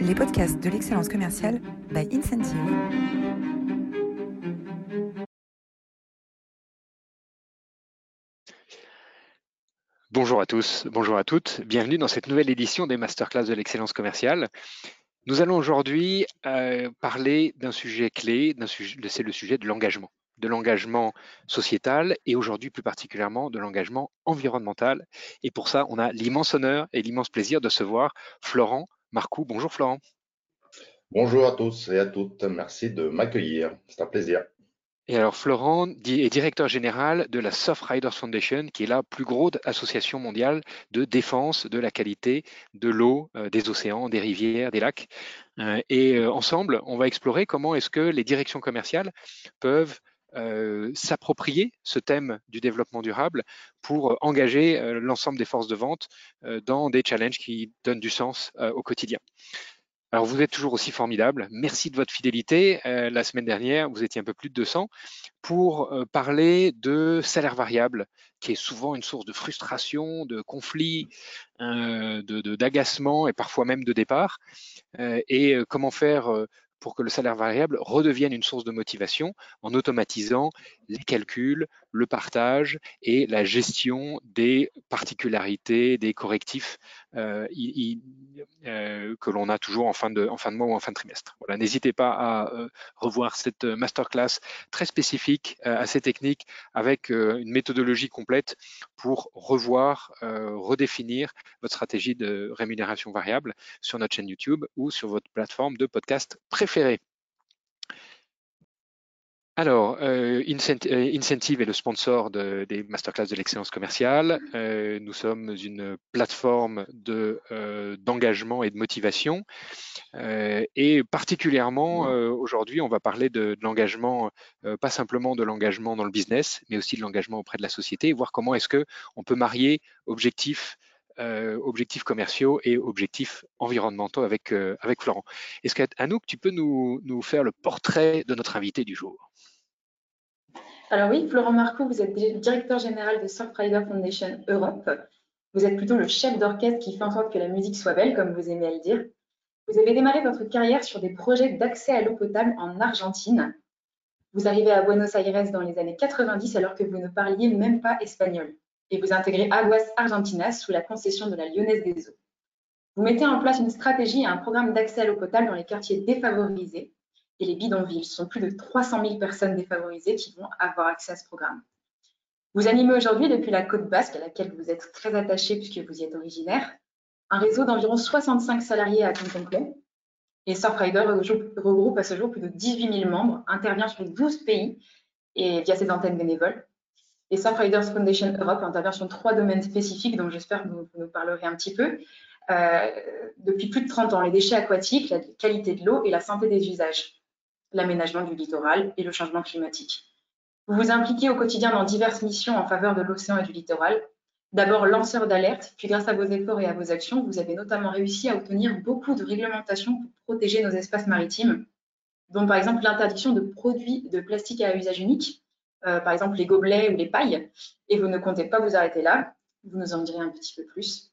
les podcasts de l'excellence commerciale by Incentive. Bonjour à tous, bonjour à toutes, bienvenue dans cette nouvelle édition des Masterclass de l'excellence commerciale. Nous allons aujourd'hui euh, parler d'un sujet clé, c'est le sujet de l'engagement de l'engagement sociétal et aujourd'hui plus particulièrement de l'engagement environnemental. Et pour ça, on a l'immense honneur et l'immense plaisir de se voir Florent Marcoux. Bonjour Florent. Bonjour à tous et à toutes. Merci de m'accueillir. C'est un plaisir. Et alors Florent est directeur général de la Soft Riders Foundation, qui est la plus grosse association mondiale de défense de la qualité de l'eau, euh, des océans, des rivières, des lacs. Euh, et euh, ensemble, on va explorer comment est-ce que les directions commerciales peuvent euh, s'approprier ce thème du développement durable pour engager euh, l'ensemble des forces de vente euh, dans des challenges qui donnent du sens au quotidien. Alors vous êtes toujours aussi formidable. Merci de votre fidélité. la semaine dernière, vous étiez un peu plus de 200 pour parler de salaire variable, qui est souvent une source de frustration, de conflit, d'agacement et parfois même de départ. et comment faire pour que le salaire variable redevienne une source de motivation en automatisant les calculs, le partage et la gestion des particularités, des correctifs euh, euh, que l'on a toujours en fin, de, mois ou en fin de trimestre. Voilà, n'hésitez pas à euh, revoir cette masterclass très spécifique, assez technique, avec une méthodologie complète pour revoir, redéfinir votre stratégie de rémunération variable sur notre chaîne YouTube ou sur votre plateforme de podcast préférée. Alors, euh, euh, Incentive est le sponsor des masterclass de l'excellence commerciale. Euh, nous sommes une plateforme d'engagement et de motivation. et particulièrement aujourd'hui, on va parler de, l'engagement, pas simplement de l'engagement dans le business, mais aussi de l'engagement auprès de la société, et voir comment est-ce que on peut marier objectifs objectifs commerciaux et objectifs environnementaux avec, avec Florent. Est-ce qu'Anouk, tu peux nous, faire le portrait de notre invité du jour? Alors oui, Florent Marcoux, vous êtes directeur général de Surfrider Foundation Europe. Vous êtes plutôt le chef d'orchestre qui fait en sorte que la musique soit belle, comme vous aimez le dire. Vous avez démarré votre carrière sur des projets d'accès à l'eau potable en Argentine. Vous arrivez à Buenos Aires dans les années 90 alors que vous ne parliez même pas espagnol. Et vous intégrez Aguas Argentinas sous la concession de la Lyonnaise des Eaux. Vous mettez en place une stratégie et un programme d'accès à l'eau potable dans les quartiers défavorisés et les bidonvilles. Ce sont plus de 300 000 personnes défavorisées qui vont avoir accès à ce programme. Vous animez aujourd'hui, depuis la côte basque, à laquelle vous êtes très attaché puisque vous y êtes originaire, un réseau d'environ 65 salariés à temps complet. Et Surfrider regroupe à ce jour plus de 18 000 membres, intervient sur 12 pays et via ses antennes bénévoles. Et Surfriders Foundation Europe intervient sur trois domaines spécifiques dont j'espère que vous, nous parlerez un petit peu. Euh, depuis plus de 30 ans, les déchets aquatiques, la qualité de l'eau et la santé des usages l'aménagement du littoral et le changement climatique. Vous vous impliquez au quotidien dans diverses missions en faveur de l'océan et du littoral. D'abord lanceur d'alerte, puis grâce à vos efforts et à vos actions, vous avez notamment réussi à obtenir beaucoup de réglementations pour protéger nos espaces maritimes, dont par exemple l'interdiction de produits de plastique à usage unique, euh, par exemple les gobelets ou les pailles. Et vous ne comptez pas vous arrêter là, vous nous en direz un petit peu plus.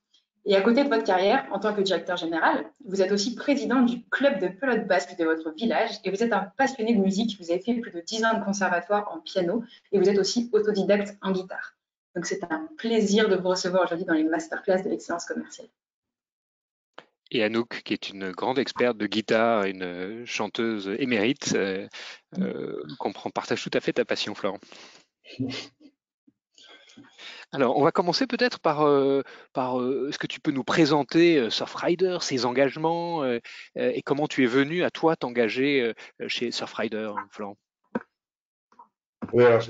Et à côté de votre carrière, en tant que directeur général, vous êtes aussi président du club de pelote basque de votre village et vous êtes un passionné de musique. Vous avez fait plus de 10 ans de conservatoire en piano et vous êtes aussi autodidacte en guitare. Donc c'est un plaisir de vous recevoir aujourd'hui dans les masterclass de l'excellence commerciale. Et Anouk, qui est une grande experte de guitare, une chanteuse émérite, euh, euh, comprend, partage tout à fait ta passion, Florent. Alors, on va commencer peut-être par, euh, par euh, ce que tu peux nous présenter euh, Surfrider, ses engagements et comment tu es venu à toi t'engager chez Surfrider, Florent? Oui, alors,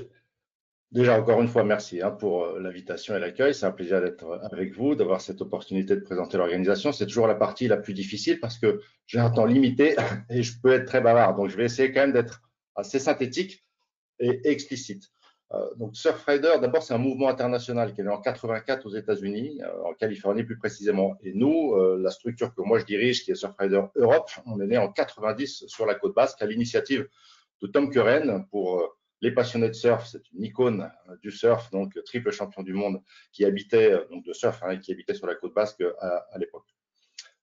déjà encore une fois, merci hein, pour l'invitation et l'accueil. C'est un plaisir d'être avec vous, d'avoir cette opportunité de présenter l'organisation. C'est toujours la partie la plus difficile parce que j'ai un temps limité et je peux être très bavard. Donc, je vais essayer quand même d'être assez synthétique et explicite. Euh, donc Surfrider, d'abord, c'est un mouvement international qui est né en 84 aux États-Unis, euh, en Californie plus précisément. Et nous, euh, la structure que moi je dirige, qui est Surfrider Europe, on est né en 90 sur la côte basque à l'initiative de Tom Curren pour les passionnés de surf. C'est une icône du surf, donc triple champion du monde qui habitait donc de surf, hein, qui habitait sur la côte basque à, l'époque.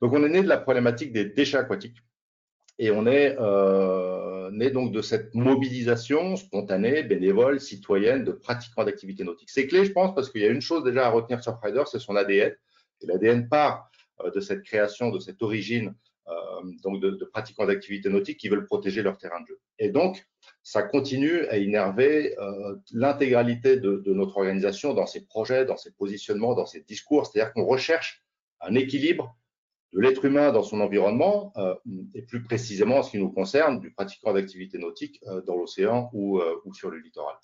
Donc, on est né de la problématique des déchets aquatiques et on est euh, né donc de cette mobilisation spontanée, bénévole, citoyenne de pratiquants d'activités nautiques. C'est clé, je pense, parce qu'il y a une chose déjà à retenir sur Surfrider, c'est son ADN. Et l'ADN part euh, de cette création, de cette origine euh, donc de, pratiquants d'activités nautiques qui veulent protéger leur terrain de jeu. Et donc, ça continue à énerver euh, l'intégralité de, notre organisation dans ses projets, dans ses positionnements, dans ses discours. C'est-à-dire qu'on recherche un équilibre de l'être humain dans son environnement, euh, et plus précisément en ce qui nous concerne, du pratiquant d'activité nautique euh, dans l'océan ou, euh, ou, sur le littoral.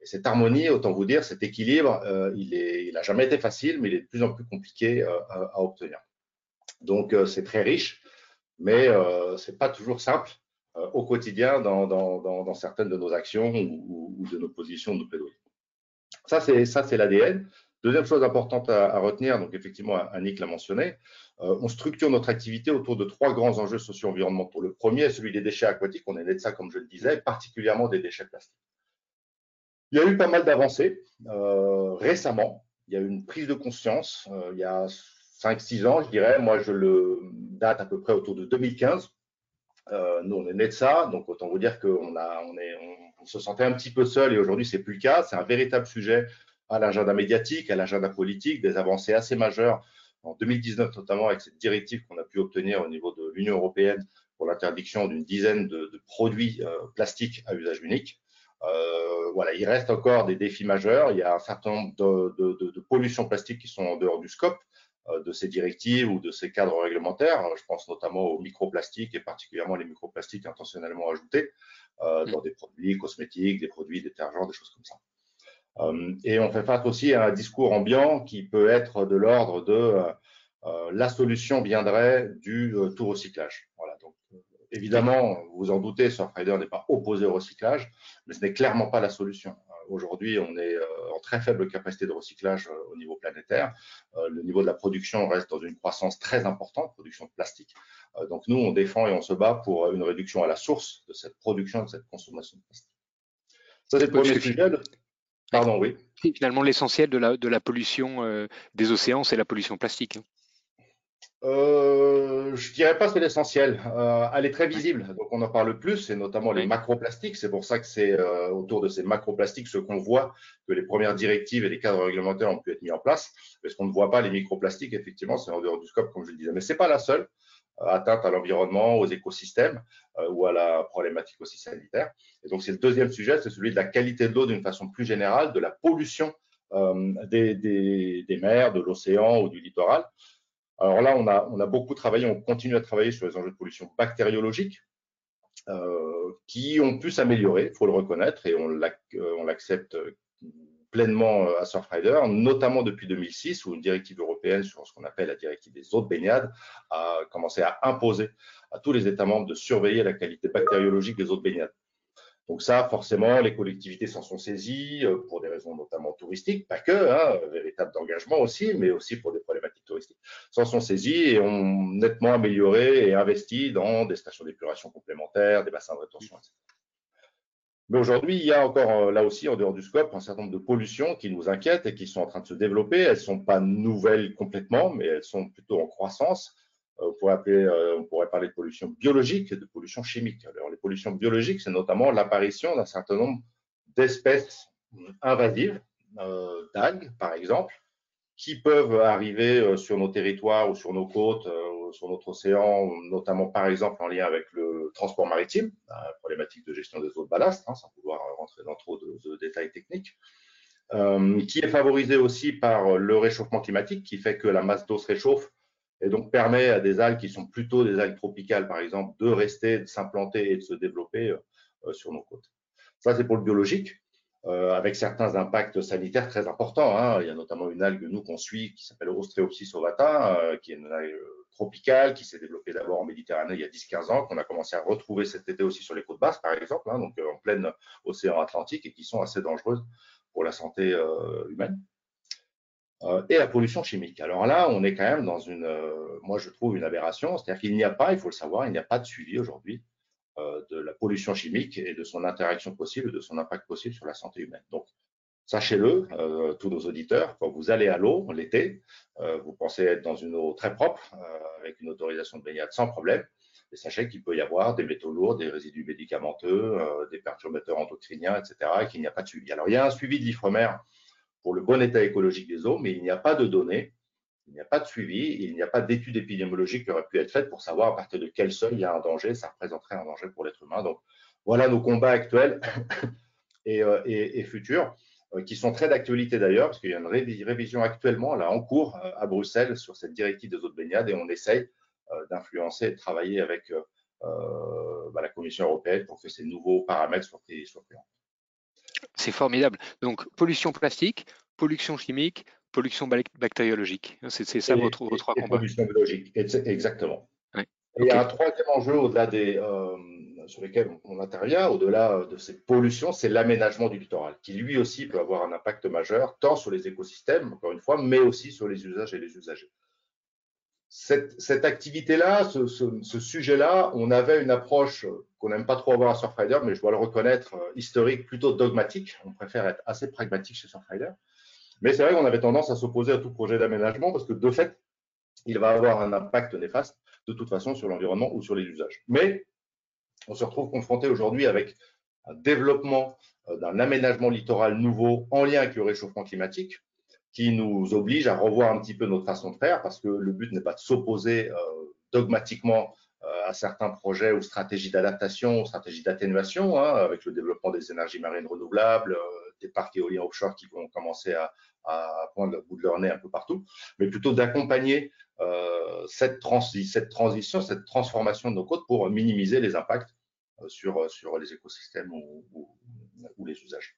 Et cette harmonie, autant vous dire, cet équilibre, il n'a jamais été facile, mais il est de plus en plus compliqué à, obtenir. Donc c'est très riche, mais ce n'est pas toujours simple au quotidien dans, certaines de nos actions ou, de nos positions de nos plaidoyers. Ça, c'est l'ADN. Deuxième chose importante à, retenir, donc effectivement, Annick l'a mentionné, euh, on structure notre activité autour de trois grands enjeux socio-environnementaux. Le premier est celui des déchets aquatiques, on est né de ça comme je le disais, particulièrement des déchets plastiques. Il y a eu pas mal d'avancées euh, récemment. Il y a eu une prise de conscience euh, il y a 5-6 ans, je dirais. Moi, je le date à peu près autour de 2015. Euh, nous, on est né de ça, donc autant vous dire qu'on on, on, on se sentait un petit peu seul et aujourd'hui, c'est plus le cas. C'est un véritable sujet à l'agenda médiatique, à l'agenda politique, des avancées assez majeures en 2019 notamment avec cette directive qu'on a pu obtenir au niveau de l'Union européenne pour l'interdiction d'une dizaine de, produits euh, plastiques à usage unique. Euh, voilà, il reste encore des défis majeurs. Il y a un certain nombre de, pollutions plastiques qui sont en dehors du scope de ces directives ou de ces cadres réglementaires. Je pense notamment aux microplastiques et particulièrement les microplastiques intentionnellement ajoutés euh, dans des produits cosmétiques, des produits détergents, des choses comme ça. Euh, et on fait face aussi à un discours ambiant qui peut être de l'ordre de euh, euh, la solution viendrait du tout recyclage. Voilà, donc évidemment, vous vous en doutez, Surfrider n'est pas opposé au recyclage, mais ce n'est clairement pas la solution. Aujourd'hui, on est en très faible capacité de recyclage au niveau planétaire. Le niveau de la production reste dans une croissance très importante, production de plastique. Donc nous, on défend et on se bat pour une réduction à la source de cette production, de cette consommation de plastique. Ça, c'est le premier sujet. Pardon, oui. Finalement, l'essentiel de la, de la pollution euh, des océans, c'est la pollution plastique. Hein. Euh, je dirais pas que c'est l'essentiel. Euh, elle est très visible, donc on en parle plus, et notamment les macroplastiques. C'est pour ça que c'est euh, autour de ces macroplastiques ce qu'on voit que les premières directives et les cadres réglementaires ont pu être mis en place. Parce qu'on ne voit pas les microplastiques, effectivement, c'est en dehors du scope, comme je le disais. Mais c'est pas la seule. Euh, atteinte à l'environnement, aux écosystèmes euh, ou à la problématique aussi sanitaire. Et donc, c'est le deuxième sujet, c'est celui de la qualité de l'eau d'une façon plus générale, de la pollution euh, des, des, des, mers, de l'océan ou du littoral. Alors là, on a, beaucoup travaillé, on continue à travailler sur les enjeux de pollution bactériologique, euh, qui ont pu s'améliorer, il faut le reconnaître, et on l'accepte pleinement euh, à Surfrider, notamment depuis 2006, où une directive européenne sur ce qu'on appelle la directive des eaux de baignade a commencé à imposer à tous les États membres de surveiller la qualité bactériologique des eaux de baignade. Donc ça, forcément, les collectivités s'en sont saisies euh, pour des raisons notamment touristiques, pas que, hein, véritable d'engagement aussi, mais aussi pour des problématiques touristiques. S'en sont saisies et ont nettement amélioré et investi dans des stations d'épuration complémentaires, des bassins de rétention, etc. Mais aujourd'hui, il y a encore euh, là aussi, en dehors du scope, un certain nombre de pollutions qui nous inquiètent et qui sont en train de se développer. Elles ne sont pas nouvelles complètement, mais elles sont plutôt en croissance. Euh, on pourrait, appeler, euh, on pourrait parler de pollution biologique et de pollution chimique. Alors, les pollutions biologiques, c'est notamment l'apparition d'un certain nombre d'espèces invasives, euh, d'algues par exemple, qui peuvent arriver sur nos territoires ou sur nos côtes sur notre océan, notamment par exemple en lien avec le transport maritime, la problématique de gestion des eaux de ballast, hein, sans pouvoir rentrer dans trop de, détails techniques, qui est favorisé aussi par le réchauffement climatique, qui fait que la masse d'eau se réchauffe et donc permet à des algues qui sont plutôt des algues tropicales, par exemple, de rester, de s'implanter et de se développer euh, sur nos côtes. Ça, c'est pour le biologique. Euh, avec certains impacts sanitaires très importants. Hein. Il y a notamment une algue, nous, qu'on suit, qui s'appelle Ostreopsis ovata, euh, qui est une algue tropicale, qui s'est développée d'abord en Méditerranée il y a 10-15 ans, qu'on a commencé à retrouver cet été aussi sur les côtes basses, par exemple, hein, donc euh, en plein océan Atlantique, et qui sont assez dangereuses pour la santé euh, humaine. Euh, et la pollution chimique. Alors là, on est quand même dans une, moi je trouve, une aberration, c'est-à-dire qu'il n'y a pas, il faut le savoir, il n'y a pas de suivi aujourd'hui de la pollution chimique et de son interaction possible, de son impact possible sur la santé humaine. Donc, Sachez-le, euh, tous nos auditeurs, quand vous allez à l'eau l'été, euh, vous pensez être dans une eau très propre, euh, avec une autorisation de baignade sans problème. Et sachez qu'il peut y avoir des métaux lourds, des résidus médicamenteux, des perturbateurs endocriniens, etc., et qu'il n'y a pas de suivi. Alors, il y a un suivi de l'IFREMER pour le bon état écologique des eaux, mais il n'y a pas de données, il n'y a pas de suivi, il n'y a pas d'études épidémiologiques qui auraient pu être faites pour savoir à partir de quel seuil il y a un danger, ça représenterait un danger pour l'être humain. Donc, voilà nos combats actuels et futurs. Euh, qui sont très d'actualité d'ailleurs, parce qu'il y a une révision actuellement là en cours euh, à Bruxelles sur cette directive des eaux de baignade et on essaye euh, d'influencer et de travailler avec bah, la Commission européenne pour que ces nouveaux paramètres soient pris en compte. C'est formidable. Donc, pollution plastique, pollution chimique, pollution bactériologique. C'est ça vos, trois combats. Pollution biologique, exactement. Et il y a un troisième enjeu au-delà des, sur lesquels on, intervient, au-delà de cette pollution, c'est l'aménagement du littoral, qui lui aussi peut avoir un impact majeur, tant sur les écosystèmes, encore une fois, mais aussi sur les usages et les usagers. Cette, activité-là, ce, sujet-là, on avait une approche qu'on n'aime pas trop avoir à Surfrider, mais je dois le reconnaître, euh, historique, plutôt dogmatique. On préfère être assez pragmatique chez Surfrider. Mais c'est vrai qu'on avait tendance à s'opposer à tout projet d'aménagement parce que de fait, il va avoir un impact néfaste de toute façon sur l'environnement ou sur les usages. Mais on se retrouve confronté aujourd'hui avec un développement euh, d'un aménagement littoral nouveau en lien avec le réchauffement climatique qui nous oblige à revoir un petit peu notre façon de faire parce que le but n'est pas de s'opposer euh, dogmatiquement euh, à certains projets ou stratégies d'adaptation, ou stratégies d'atténuation, hein, avec le développement des énergies marines renouvelables, des parcs éoliens offshore qui vont commencer à, à poindre le bout de leur nez un peu partout, mais plutôt d'accompagner euh, cette, cette, transition, cette transformation de nos côtes pour minimiser les impacts euh, sur, sur les écosystèmes ou, ou, les usages.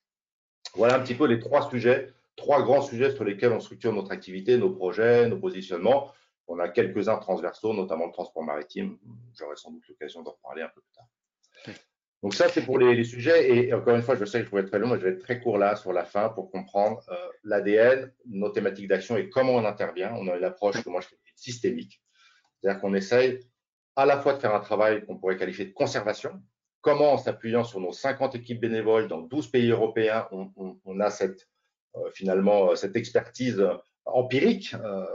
Voilà un petit peu les trois sujets, trois grands sujets sur lesquels on structure notre activité, nos projets, nos positionnements. On a quelques-uns transversaux, notamment le transport maritime. J'aurai sans doute l'occasion d'en reparler un peu plus tard. Donc ça, c'est pour les, sujets. Et encore une fois, je sais que je vais être très long, mais je vais être très court là sur la fin pour comprendre euh, l'ADN, nos thématiques d'action et comment on intervient. On a une approche que moi je fais systémique. C'est-à-dire qu'on essaye à la fois de faire un travail qu'on pourrait qualifier de conservation. Comment, en s'appuyant sur nos 50 équipes bénévoles dans 12 pays européens, on, a cette, finalement euh, cette expertise empirique,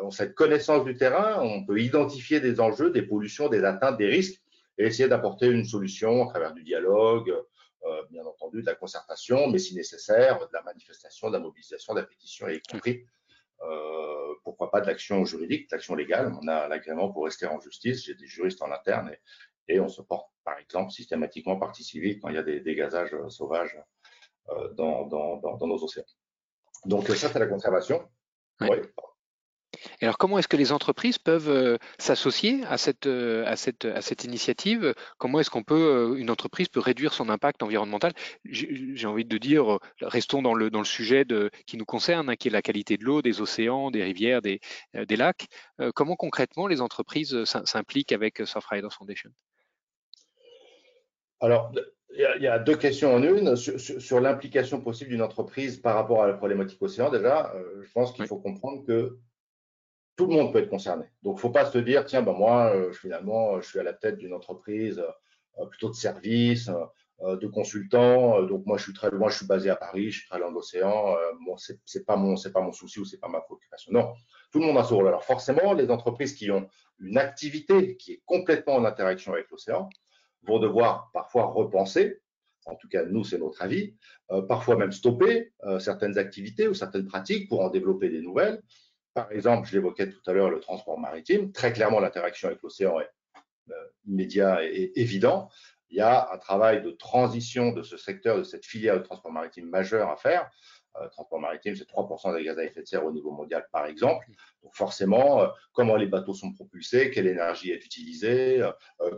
cette connaissance du terrain, on peut identifier des enjeux, des pollutions, des atteintes, des risques et essayer d'apporter une solution à travers du dialogue, euh, bien entendu, de la concertation, mais si nécessaire, de la manifestation, de la mobilisation, de la pétition, et y compris, euh, pourquoi pas de l'action juridique, de l'action légale. On a l'agrément pour rester en justice, j'ai des juristes en interne, et, on se porte, par exemple, systématiquement partie civile quand il y a des dégazages sauvages euh, dans, nos océans. Donc ça, c'est la conservation. Oui. Alors, comment est-ce que les entreprises peuvent euh, s'associer à cette, euh, à, cette, à cette initiative? Comment est-ce qu'on peut, euh, une entreprise peut réduire son impact environnemental? J'ai envie de dire, restons dans le, dans le sujet de, qui nous concerne, hein, qui est la qualité de l'eau, des océans, des rivières, des, des lacs. comment concrètement les entreprises s'impliquent avec Surfrider Foundation? Alors, il y, a deux questions en une. Sur, l'implication possible d'une entreprise par rapport à la problématique océan, déjà, je pense qu'il faut comprendre que tout le monde peut être concerné. Donc, il ne faut pas se dire, tiens, ben moi, euh, finalement, je suis à la tête d'une entreprise euh, plutôt de service, euh, de consultant. donc, moi, je suis très loin, je suis basé à Paris, je suis très loin de l'océan. bon, ce n'est pas, mon, pas mon souci ou ce n'est pas ma préoccupation. Non, tout le monde a son rôle. Alors, forcément, les entreprises qui ont une activité qui est complètement en interaction avec l'océan vont devoir parfois repenser en tout cas, nous, c'est notre avis, parfois même stopper certaines activités ou certaines pratiques pour en développer des nouvelles. Par exemple, je l'évoquais tout à l'heure, le transport maritime. Très clairement, l'interaction avec l'océan est euh, immédiat et évident. Il y a un travail de transition de ce secteur, de cette filière de transport maritime majeur à faire. Euh, transport maritime, c'est 3% des gaz à effet de serre au niveau mondial, par exemple. Donc forcément, euh, comment les bateaux sont propulsés, quelle énergie est utilisée,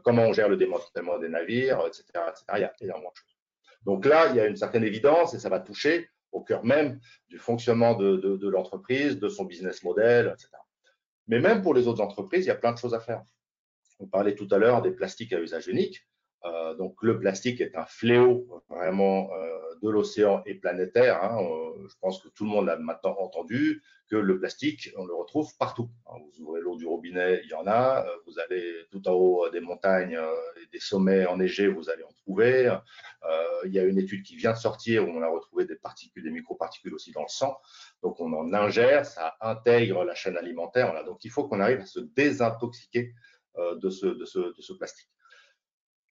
comment on gère le démantèlement des navires, etc., etc. Il y a énormément de choses. Donc là, il y a une certaine évidence et ça va toucher au cœur même du fonctionnement de, l'entreprise, de son business model, etc. Mais même pour les autres entreprises, il y a plein de choses à faire. On parlait tout à l'heure des plastiques à usage unique. Euh, donc le plastique est un fléau vraiment euh, de l'océan et planétaire. Hein. Euh, je pense que tout le monde a maintenant entendu que le plastique, on le retrouve partout. Hein. Vous ouvrez l'eau du robinet, il y en a. Vous allez tout en haut des montagnes, des sommets enneigés, vous allez en trouver. il y a une étude qui vient de sortir où on a retrouvé des particules, des microparticules aussi dans le sang. Donc on en ingère, ça intègre la chaîne alimentaire. Donc il faut qu'on arrive à se désintoxiquer de ce plastique.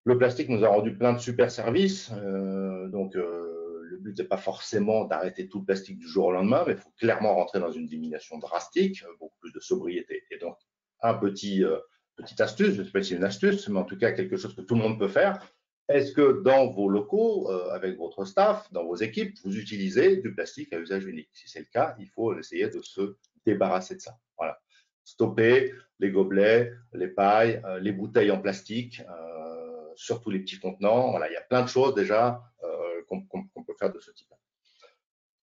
Le plastique nous a rendu plein de super services. Euh, donc, euh, le but n'est pas forcément d'arrêter tout le plastique du jour au lendemain, mais il faut clairement rentrer dans une diminution drastique, beaucoup plus de sobriété. Et donc, un petit, euh, petite astuce, je ne sais pas si c'est une astuce, mais en tout cas quelque chose que tout le monde peut faire. Est-ce que dans vos locaux, avec votre staff, dans vos équipes, vous utilisez du plastique à usage unique? Si c'est le cas, il faut essayer de se débarrasser de ça. Voilà. Stopper les gobelets, les pailles, les bouteilles en plastique surtout les petits contenants. Voilà, il y a plein de choses déjà euh, qu'on peut faire de ce type.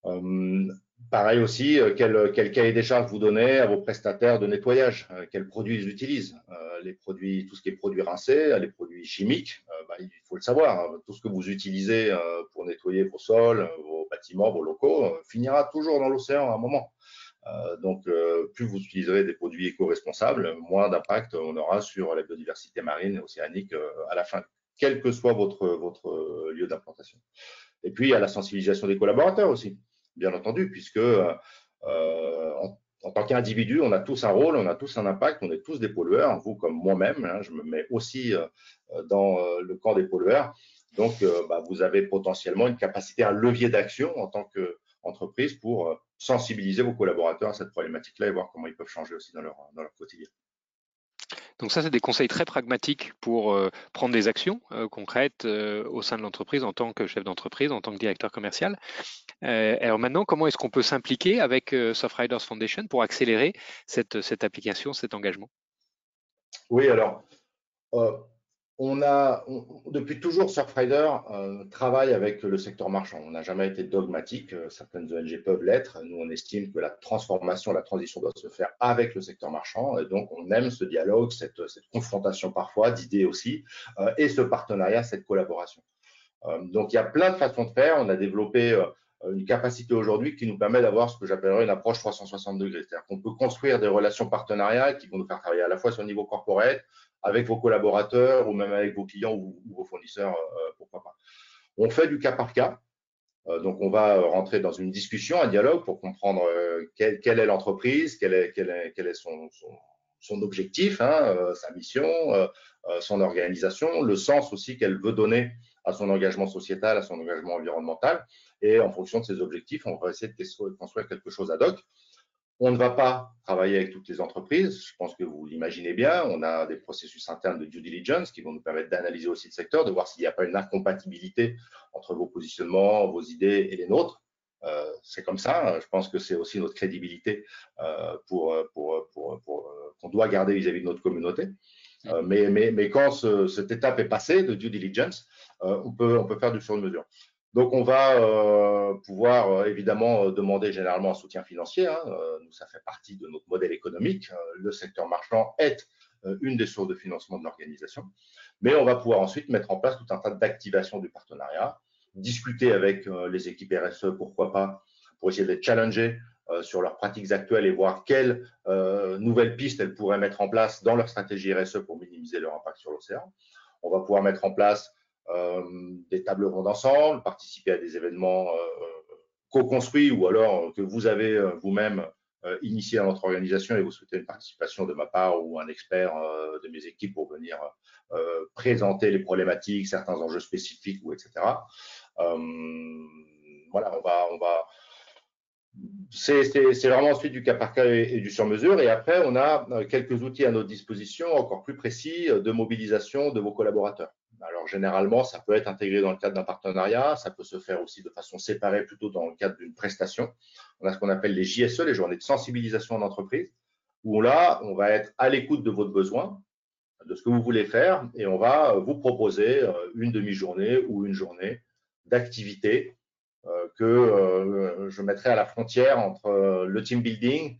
Euh, pareil aussi, euh, quel, cahier des charges vous donnez à vos prestataires de nettoyage, quels produits ils utilisent, les produits, tout ce qui est produits rincés, les produits chimiques, bah, il faut le savoir, hein. tout ce que vous utilisez pour nettoyer vos sols, vos bâtiments, vos locaux, finira toujours dans l'océan à un moment. Euh, donc, euh, plus vous utiliserez des produits éco-responsables, moins d'impact on aura sur la biodiversité marine et océanique euh, à la fin, quel que soit votre, lieu d'implantation. Et puis, a la sensibilisation des collaborateurs aussi, bien entendu, puisque en, tant qu'individu, on a tous un rôle, on a tous un impact, on est tous des pollueurs, vous comme moi-même, hein, je me mets aussi dans le camp des pollueurs. Donc, bah, vous avez potentiellement une capacité, un levier d'action en tant qu'entreprise pour sensibiliser vos collaborateurs à cette problématique-là et voir comment ils peuvent changer aussi dans leur, dans leur quotidien. Donc ça, c'est des conseils très pragmatiques pour euh, prendre des actions euh, concrètes euh, au sein de l'entreprise en tant que chef d'entreprise, en tant que directeur commercial. alors maintenant, comment est-ce qu'on peut s'impliquer avec Soft Riders Foundation pour accélérer cette, cette application, cet engagement? Oui, alors on a, depuis toujours, Surfrider euh, travaille avec le secteur marchand. On n'a jamais été dogmatique. Euh, certaines ONG peuvent l'être. Nous, on estime que la transformation, la transition doit se faire avec le secteur marchand. Et donc, on aime ce dialogue, cette, confrontation parfois d'idées aussi, euh, et ce partenariat, cette collaboration. donc, il y a plein de façons de faire. On a développé une capacité aujourd'hui qui nous permet d'avoir ce que j'appellerais une approche 360 degrés. C'est-à-dire qu'on peut construire des relations partenariales qui vont nous faire travailler à la fois sur le niveau corporate, avec vos collaborateurs ou même avec vos clients ou, vos fournisseurs, euh, pourquoi pas. On fait du cas par cas. Euh, donc, on va rentrer dans une discussion, un dialogue pour comprendre euh, quelle, est l'entreprise, quel est, son, objectif, hein, sa mission, son organisation, le sens aussi qu'elle veut donner à son engagement sociétal, à son engagement environnemental. Et en fonction de ces objectifs, on va essayer de construire quelque chose ad hoc. On ne va pas travailler avec toutes les entreprises. Je pense que vous l'imaginez bien. On a des processus internes de due diligence qui vont nous permettre d'analyser aussi le secteur, de voir s'il n'y a pas une incompatibilité entre vos positionnements, vos idées et les nôtres. Euh, c'est comme ça. Je pense que c'est aussi notre crédibilité euh, pour, pour, pour, euh, qu'on doit garder vis-à-vis de notre communauté. mais, mais, mais, quand cette étape est passée de due diligence, on, peut, on peut faire du sur-mesure. Donc, on va euh, pouvoir euh, évidemment euh, demander généralement un soutien financier. Hein. ça fait partie de notre modèle économique. le secteur marchand est une des sources de financement de l'organisation. Mais on va pouvoir ensuite mettre en place tout un tas d'activations du partenariat, discuter avec les équipes RSE, pourquoi pas, pour essayer d'être challengés sur leurs pratiques actuelles et voir quelles nouvelles pistes elles pourraient mettre en place dans leur stratégie RSE pour minimiser leur impact sur l'océan. On va pouvoir mettre en place des tables rondes ensemble, participer à des événements euh, co-construits ou alors que vous avez euh, vous-même initié à notre organisation et vous souhaitez une participation de ma part ou un expert de mes équipes pour venir présenter les problématiques, certains enjeux spécifiques ou etc. voilà, on va, on va, c'est vraiment ensuite du cas par cas et, du sur-mesure. Et après, on a quelques outils à notre disposition encore plus précis de mobilisation de vos collaborateurs. Alors généralement, ça peut être intégré dans le cadre d'un partenariat, ça peut se faire aussi de façon séparée, plutôt dans le cadre d'une prestation. On a ce qu'on appelle les JSE, les journées de sensibilisation d'entreprise, où là, on va être à l'écoute de votre besoin, de ce que vous voulez faire, et on va vous proposer euh, une demi-journée ou une journée d'activité euh, que euh, je mettrai à la frontière entre le team building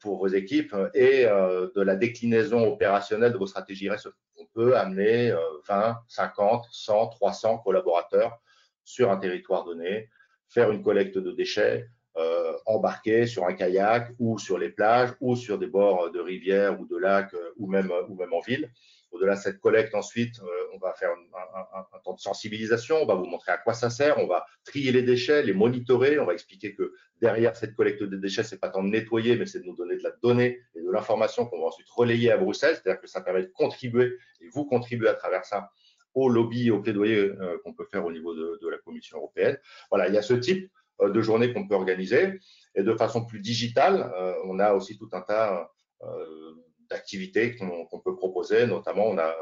pour vos équipes et de la déclinaison opérationnelle de vos stratégies RSE. On peut amener 20, 50, 100, 300 collaborateurs sur un territoire donné, faire une collecte de déchets, euh, embarquer sur un kayak ou sur les plages ou sur des bords de rivières ou de lacs euh, ou même en ville. Au-delà de cette collecte, ensuite, euh, on va faire un, temps de sensibilisation, on va vous montrer à quoi ça sert, on va trier les déchets, les monitorer, on va expliquer que derrière cette collecte de déchets, c'est pas tant de nettoyer, mais c'est de nous donner de la donnée et de l'information qu'on va ensuite relayer à Bruxelles, c'est-à-dire que ça permet de contribuer, et vous contribuez à travers ça au lobby, au plaidoyer qu'on peut faire au niveau de, la Commission européenne. Voilà, il y a ce type euh, de journées qu'on peut organiser. Et de façon plus digitale, euh, on a aussi tout un tas euh, d'activités qu'on peut proposer. Notamment, on a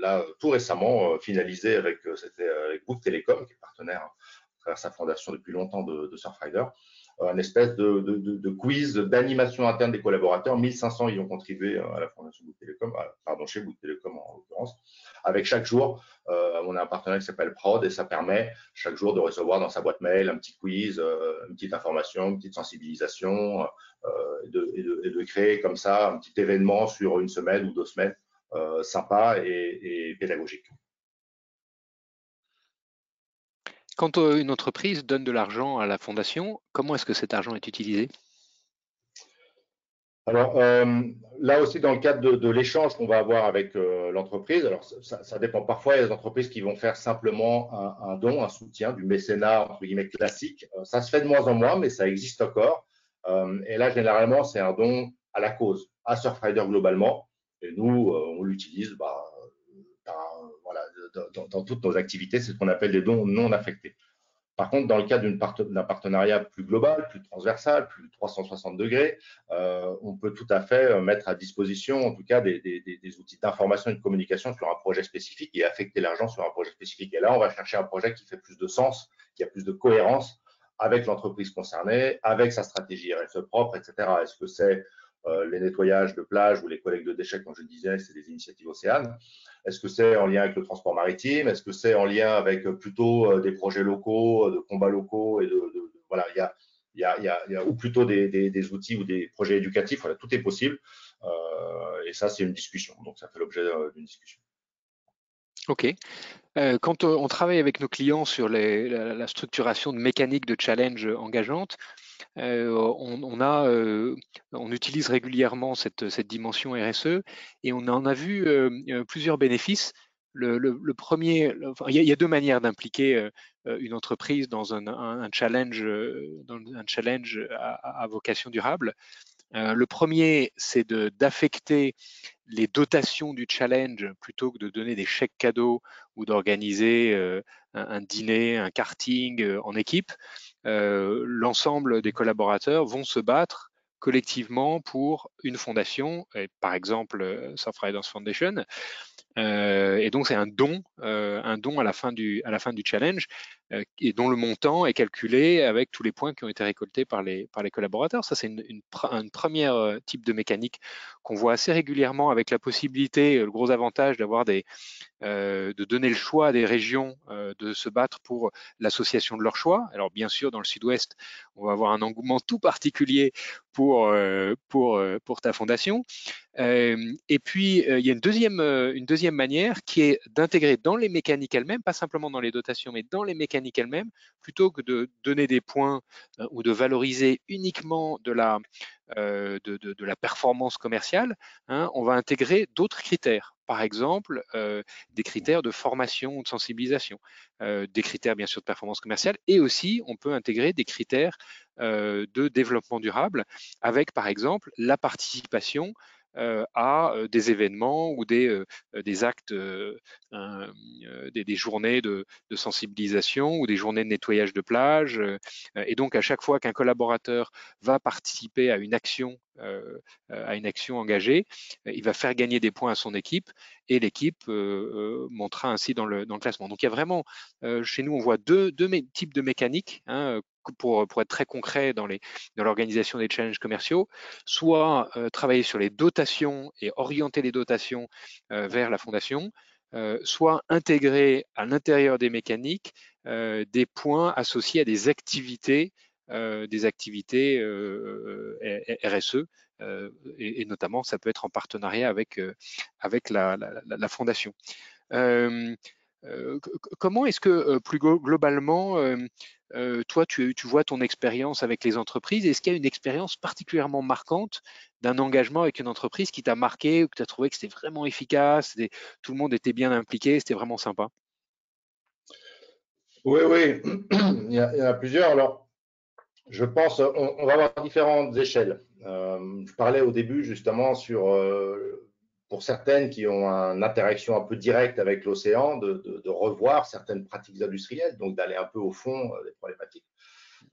là tout récemment finalisé avec, c'était avec Bouygues Télécom, qui est partenaire hein, à travers sa fondation depuis longtemps de, de Surfrider, un espèce de, quiz d'animation interne des collaborateurs. 1500 y ont contribué à la fondation Bouygues Télécom, pardon, chez Bouygues Télécom en l'occurrence. Avec chaque jour, euh, on a un partenaire qui s'appelle Prod et ça permet chaque jour de recevoir dans sa boîte mail un petit quiz, euh, une petite information, une petite sensibilisation euh, et de, et, de, et, de, créer comme ça un petit événement sur une semaine ou deux semaines sympa et, et pédagogique. Quand une entreprise donne de l'argent à la fondation, comment est-ce que cet argent est utilisé? Alors euh, là aussi, dans le cadre de, de l'échange qu'on va avoir avec euh, l'entreprise, alors ça, ça, dépend. Parfois, il y a des entreprises qui vont faire simplement un, un don, un soutien, du mécénat entre guillemets classique. Euh, ça se fait de moins en moins, mais ça existe encore. Euh, et là, généralement, c'est un don à la cause, à Surfrider globalement. Et nous, euh, on l'utilise bah, dans, toutes nos activités. C'est ce qu'on appelle des dons non affectés. Par contre, dans le cadre d'un partenariat plus global, plus transversal, plus 360 degrés, euh, on peut tout à fait mettre à disposition, en tout cas, des outils d'information et de communication sur un projet spécifique et affecter l'argent sur un projet spécifique. Et là, on va chercher un projet qui fait plus de sens, qui a plus de cohérence avec l'entreprise concernée, avec sa stratégie RSE propre, etc. Est-ce que c'est euh, les nettoyages de plages ou les collectes de déchets, comme je le disais, c'est des initiatives océanes? Est-ce que c'est en lien avec le transport maritime? Est-ce que c'est en lien avec euh, plutôt euh, des projets locaux, de combats locaux et de, voilà, il y a, y a, y a, ou plutôt des, des, outils ou des projets éducatifs. Voilà, tout est possible. Et ça, c'est une discussion. Donc, ça fait l'objet d'une discussion. Ok. Euh, quand on travaille avec nos clients sur la, structuration de mécaniques de challenge engageantes, euh, on, euh, utilise régulièrement cette, dimension RSE et on en a vu euh, plusieurs bénéfices. Le, premier, il, y a, deux manières d'impliquer une entreprise dans un, challenge, à vocation durable. Euh, le premier, c'est d'affecter les dotations du challenge plutôt que de donner des chèques cadeaux ou d'organiser euh, un, dîner, un karting euh, en équipe. L'ensemble des collaborateurs vont se battre collectivement pour une fondation, et par exemple euh, Surfriders Foundation. Euh, et donc c'est un don, euh, un don à la fin du à la fin du challenge, euh, et dont le montant est calculé avec tous les points qui ont été récoltés par les par les collaborateurs. Ça c'est une, une, première type de mécanique qu'on voit assez régulièrement avec la possibilité, le gros avantage d'avoir des de donner le choix à des régions de se battre pour l'association de leur choix. Alors bien sûr, dans le sud-ouest, on va avoir un engouement tout particulier pour, pour, pour ta fondation. et puis, il y a une deuxième, une deuxième manière qui est d'intégrer dans les mécaniques elles-mêmes, pas simplement dans les dotations, mais dans les mécaniques elles-mêmes, plutôt que de donner des points ou de valoriser uniquement de la, de, de, la performance commerciale, hein, on va intégrer d'autres critères. Par exemple, euh, des critères de formation ou de sensibilisation, euh, des critères bien sûr de performance commerciale, et aussi on peut intégrer des critères euh, de développement durable avec par exemple la participation euh, à euh, des événements ou des, euh, des actes, des, journées de, de, sensibilisation ou des journées de nettoyage de plage. et donc, à chaque fois qu'un collaborateur va participer à une action, à une action engagée, il va faire gagner des points à son équipe et l'équipe montera ainsi dans le, dans le classement. Donc, il y a vraiment, chez nous, on voit deux, deux types de mécaniques. Hein, pour, pour, être très concret dans l'organisation des challenges commerciaux, soit euh, travailler sur les dotations et orienter les dotations euh, vers la fondation, euh, soit intégrer à l'intérieur des mécaniques euh, des points associés à des activités des activités RSE et, notamment ça peut être en partenariat avec, avec la fondation. Comment est-ce que plus globalement toi, tu, vois ton expérience avec les entreprises? Est-ce qu'il y a une expérience particulièrement marquante d'un engagement avec une entreprise qui t'a marqué ou que tu as trouvé que c'était vraiment efficace, tout le monde était bien impliqué, c'était vraiment sympa? Oui, oui, il y, en a plusieurs. Alors, je pense, on, va avoir différentes échelles. je parlais au début justement sur pour certaines qui ont une interaction un peu directe avec l'océan, de, revoir certaines pratiques industrielles, donc d'aller un peu au fond euh, des problématiques.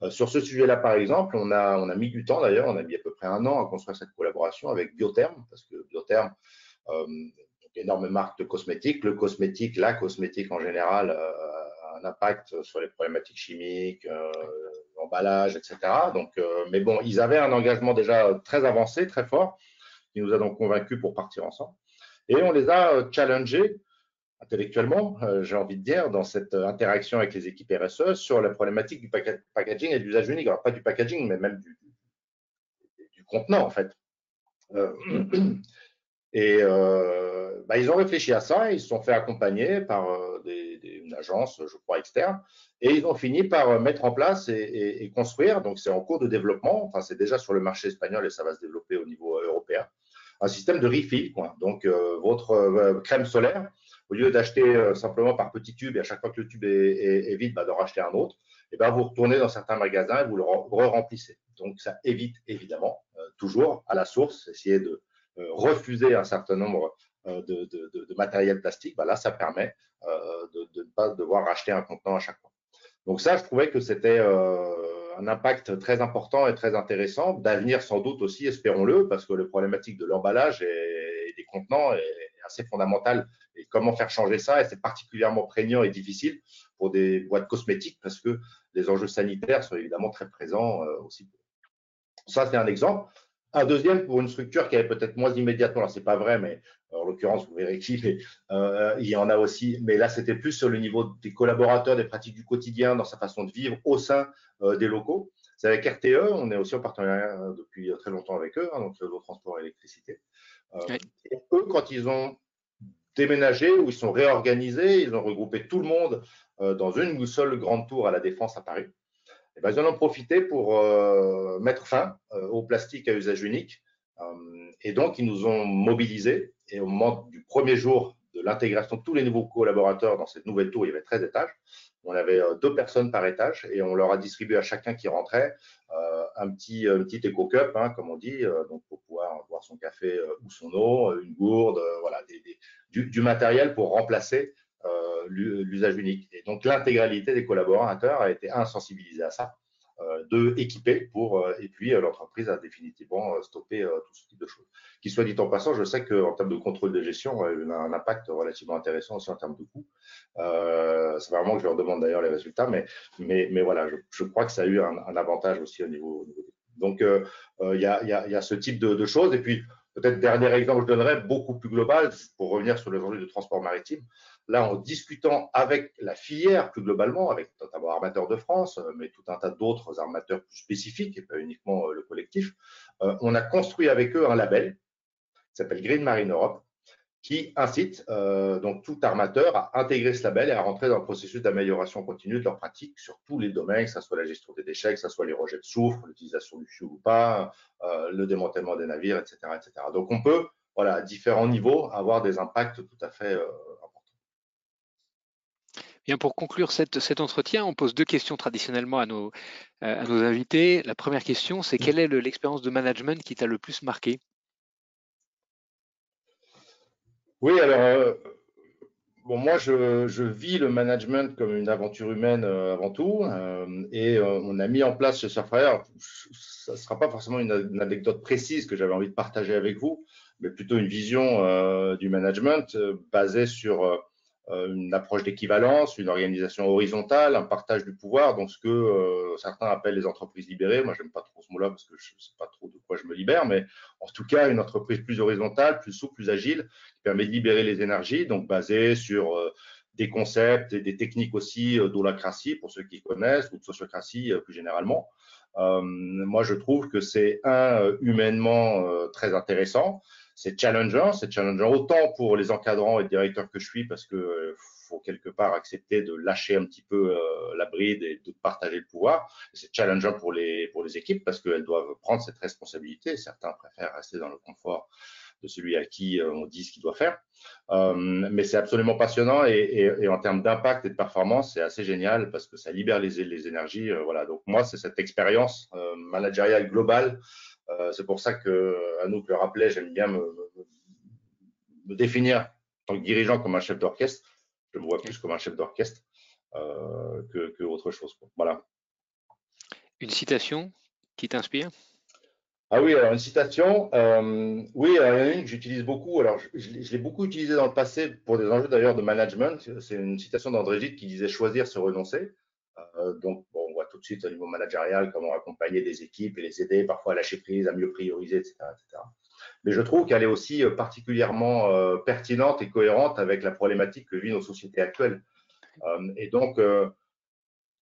Euh, sur ce sujet-là, par exemple, on a, on a mis du temps d'ailleurs, on a mis à peu près un an à construire cette collaboration avec Biotherm, parce que Biotherm, euh, énorme marque de cosmétiques, le cosmétique, la cosmétique en général, euh, a un impact sur les problématiques chimiques, l'emballage, etc. Donc, mais bon, ils avaient un engagement déjà très avancé, très fort nous a donc convaincus pour partir ensemble. Et on les a euh, challengés intellectuellement, euh, j'ai envie de dire, dans cette euh, interaction avec les équipes RSE sur la problématique du packaging et de l'usage unique. Alors, pas du packaging, mais même du, contenant, en fait. et bah, ils ont réfléchi à ça, ils se sont fait accompagner par une agence, je crois, externe, et ils ont fini par mettre en place et, et construire, donc c'est en cours de développement, enfin c'est déjà sur le marché espagnol et ça va se développer au niveau un système de refill. Quoi. Donc, euh, votre euh, crème solaire, au lieu d'acheter euh, simplement par petits tubes et à chaque fois que le tube est, vide, bah, racheter un autre, et ben, vous retournez dans certains magasins et vous le re-remplissez. Donc, ça évite évidemment toujours à la source, essayer de refuser un certain nombre de, de, de, matériel plastique. Bah, là, ça permet de, ne pas devoir racheter un contenant à chaque fois. Donc ça, je trouvais que c'était un impact très important et très intéressant, d'avenir sans doute aussi, espérons-le, parce que le problématique de l'emballage et, des contenants est assez fondamental. Et comment faire changer ça? Et c'est particulièrement prégnant et difficile pour des boîtes cosmétiques parce que les enjeux sanitaires sont évidemment très présents euh, aussi. Ça, c'est un exemple. Un deuxième pour une structure qui est peut-être moins immédiatement, c'est pas vrai, mais en l'occurrence, vous verrez qui, mais euh, il y en a aussi. Mais là, c'était plus sur le niveau des collaborateurs, des pratiques du quotidien, dans sa façon de vivre au sein euh, des locaux. C'est avec RTE, on est aussi en partenariat euh, depuis très longtemps avec eux, hein, donc le transport et électricité. Et eux, quand ils ont déménagé ou ils sont réorganisés, ils ont regroupé tout le monde dans une seule grande tour à la Défense à Paris. Et ben, ils en ont profité pour mettre fin au plastique à usage unique. et donc, ils nous ont mobilisés et au moment du premier jour de l'intégration de tous les nouveaux collaborateurs dans cette nouvelle tour, il y avait 13 étages. On avait euh, deux personnes par étage et on leur a distribué à chacun qui rentrait euh, un petit, petit éco-cup, hein, comme on dit, euh, pour pouvoir boire son café ou son eau, une gourde, voilà, du, matériel pour remplacer l'usage unique. Et donc l'intégralité des collaborateurs a été insensibilisée à ça. Euh, de équiper pour, euh, et puis euh, l'entreprise a définitivement stoppé tout ce type de choses. Qui soit dit en passant, je sais qu'en termes de contrôle de gestion, il a un impact relativement intéressant aussi en termes de coûts. c'est vraiment que je leur demande d'ailleurs les résultats, mais, mais, mais voilà, je, crois que ça a eu un, avantage aussi au niveau. donc, il y, a, y, a, y, a, ce type de, de choses. Et puis, peut-être dernier exemple que je donnerais, beaucoup plus global, pour revenir sur les enjeux de transport maritime là, en discutant avec la filière plus globalement, avec notamment Armateurs de France, euh, mais tout un tas d'autres armateurs plus spécifiques et pas uniquement euh, le collectif, euh, on a construit avec eux un label qui s'appelle Green Marine Europe, qui incite donc tout armateur à intégrer ce label et à rentrer dans le processus d'amélioration continue de leurs pratiques sur tous les domaines, que ce soit la gestion des déchets, que ce soit les rejets de soufre, l'utilisation du fioul ou pas, le démantèlement des navires, etc., etc. Donc on peut, voilà, à différents niveaux, avoir des impacts tout à fait pour conclure cet entretien, on pose deux questions traditionnellement à nos, euh, invités. La première question, c'est quelle est l'expérience de management qui t'a le plus marqué? Oui, alors, euh, moi, je, vis le management comme une aventure humaine euh, avant tout. et on a mis en place chez Surfire, ça ne sera pas forcément une, anecdote précise que j'avais envie de partager avec vous, mais plutôt une vision du management basée sur une approche d'équivalence, une organisation horizontale, un partage du pouvoir, donc ce que euh, certains appellent les entreprises libérées. Moi, j'aime pas trop ce mot-là parce que je sais pas trop de quoi je me libère, mais en tout cas, une entreprise plus horizontale, plus souple, plus agile, qui permet de libérer les énergies, donc basée sur euh, des concepts et des techniques aussi d'holacratie, pour ceux qui connaissent, ou de sociocratie plus généralement. moi, je trouve que c'est un humainement très intéressant. C'est challengeant, c'est challengeant autant pour les encadrants et directeurs que je suis, parce que faut quelque part accepter de lâcher un petit peu euh, la bride et de partager le pouvoir. C'est challengeant pour les, pour les équipes parce qu'elles doivent prendre cette responsabilité. Certains préfèrent rester dans le confort de celui à qui euh, on dit ce qu'il doit faire. Euh, mais c'est absolument passionnant et, en termes d'impact et de performance, c'est assez génial parce que ça libère les, les énergies. voilà. Donc moi, c'est cette expérience managériale globale. C'est pour ça que Anouk le rappelait, j'aime bien me, me, définir en tant que dirigeant comme un chef d'orchestre je me vois plus comme un chef d'orchestre euh, que, autre chose. Voilà. Une citation qui t'inspire? Ah oui, alors une citation, euh, oui, il y en a une que j'utilise beaucoup. Alors, je, l'ai beaucoup utilisée dans le passé pour des enjeux d'ailleurs de management. C'est une citation d'André Gide qui disait choisir, se renoncer. Euh, donc, on voit tout de suite au niveau managérial comment accompagner des équipes et les aider parfois à lâcher prise, à mieux prioriser, etc. etc mais je trouve qu'elle est aussi euh, particulièrement euh, pertinente et cohérente avec la problématique que vivent nos sociétés actuelles. Euh, et donc,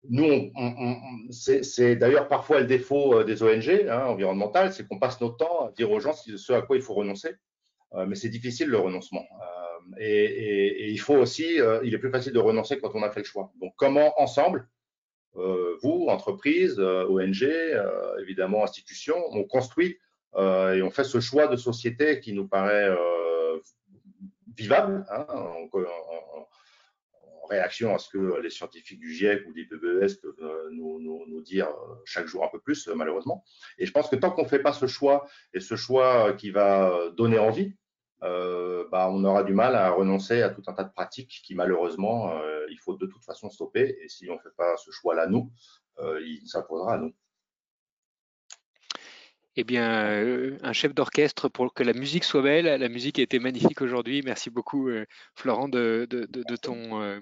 nous, c'est d'ailleurs parfois le défaut des ONG hein, environnementales, c'est qu'on passe notre temps à dire aux gens ce à quoi il faut renoncer, mais c'est difficile le renoncement. Et, il faut aussi, il est plus facile de renoncer quand on a fait le choix. Donc, comment ensemble, vous, entreprises, ONG, évidemment institutions, on construit euh, et on fait ce choix de société qui nous paraît euh, vivable, hein, en, réaction à ce que les scientifiques du GIEC ou du PBES peuvent euh, nous, nous, nous, dire chaque jour un peu plus, malheureusement. Et je pense que tant qu'on ne fait pas ce choix, et ce choix qui va donner envie, euh, bah, on aura du mal à renoncer à tout un tas de pratiques qui, malheureusement, euh, il faut de toute façon stopper. Et si on ne fait pas ce choix-là, nous, euh, il s'imposera à nous eh bien, euh, un chef d'orchestre pour que la musique soit belle. La musique a été magnifique aujourd'hui. Merci beaucoup, Florent, de, ton,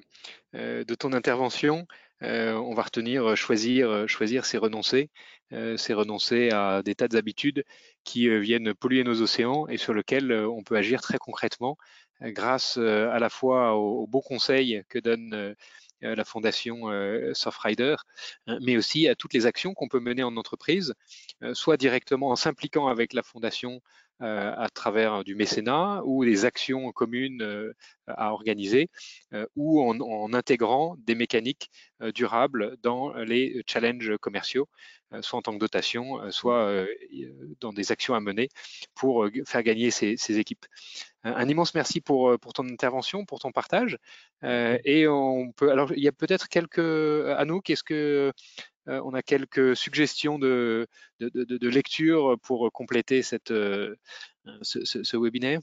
de ton intervention. on va retenir, choisir, choisir, c'est renoncer. c'est renoncer à des tas d'habitudes qui viennent polluer nos océans et sur lesquels on peut agir très concrètement grâce à la fois aux, aux beaux conseils que donne euh, la fondation euh, Softrider, hein, mais aussi à toutes les actions qu'on peut mener en entreprise, euh, soit directement en s'impliquant avec la fondation à travers du mécénat ou des actions communes à organiser ou en, intégrant des mécaniques durables dans les challenges commerciaux, soit en tant que dotation, soit dans des actions à mener pour faire gagner ces, ces équipes. Un, immense merci pour, pour ton intervention, pour ton partage. et on peut, alors il y a peut-être quelques, Anouk, est-ce que euh, on a quelques suggestions de, lecture pour compléter cette, euh, ce, webinaire.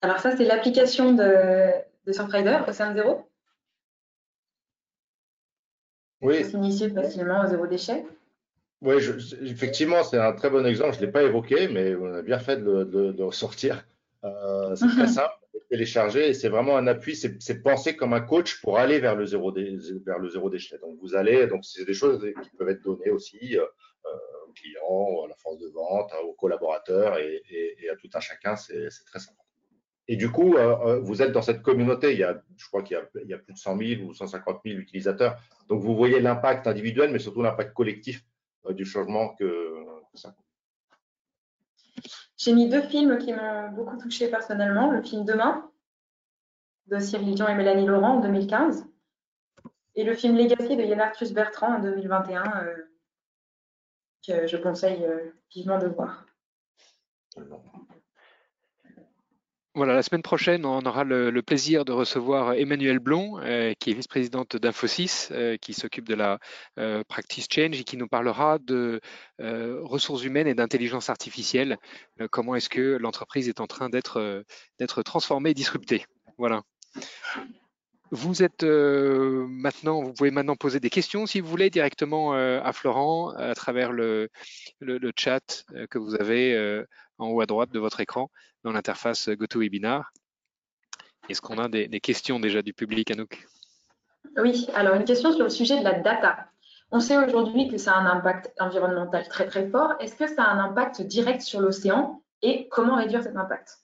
Alors ça, c'est l'application de, de Surfrider au sein de zéro. Oui. s'initier facilement au zéro déchet. Oui, effectivement, c'est un très bon exemple. Je ne l'ai pas évoqué, mais on a bien fait de, le ressortir. Euh, c'est très simple, télécharger et c'est vraiment un appui. C'est penser comme un coach pour aller vers le zéro, vers le zéro déchet. Donc, vous allez, donc c'est des choses qui peuvent être données aussi euh, aux clients, à la force de vente, aux collaborateurs et, à tout un chacun. C'est très simple. Et du coup, euh, vous êtes dans cette communauté. Il y a, je crois qu'il y, a plus de 100 000 ou 150 000 utilisateurs. Donc, vous voyez l'impact individuel, mais surtout l'impact collectif euh, du changement que, ça. J'ai mis deux films qui m'ont beaucoup touché personnellement. Le film Demain de Cyril Dion et Mélanie Laurent en 2015 et le film Legacy de Yann Arthus Bertrand en 2021 euh, que je conseille euh, vivement de voir. Voilà, la semaine prochaine, on aura le, plaisir de recevoir Emmanuel Blon, euh, qui est vice-présidente d'Infosys, euh, qui s'occupe de la euh, practice change et qui nous parlera de ressources humaines et d'intelligence artificielle. comment est-ce que l'entreprise est en train d'être transformée et disruptée. Voilà. Vous êtes maintenant, vous pouvez maintenant poser des questions si vous voulez directement à Florent à travers le chat que vous avez en haut à droite de votre écran dans l'interface GoToWebinar. Est-ce qu'on a des, questions déjà du public, Anouk? Oui, alors une question sur le sujet de la data. On sait aujourd'hui que ça a un impact environnemental très très fort. Est-ce que ça a un impact direct sur l'océan et comment réduire cet impact?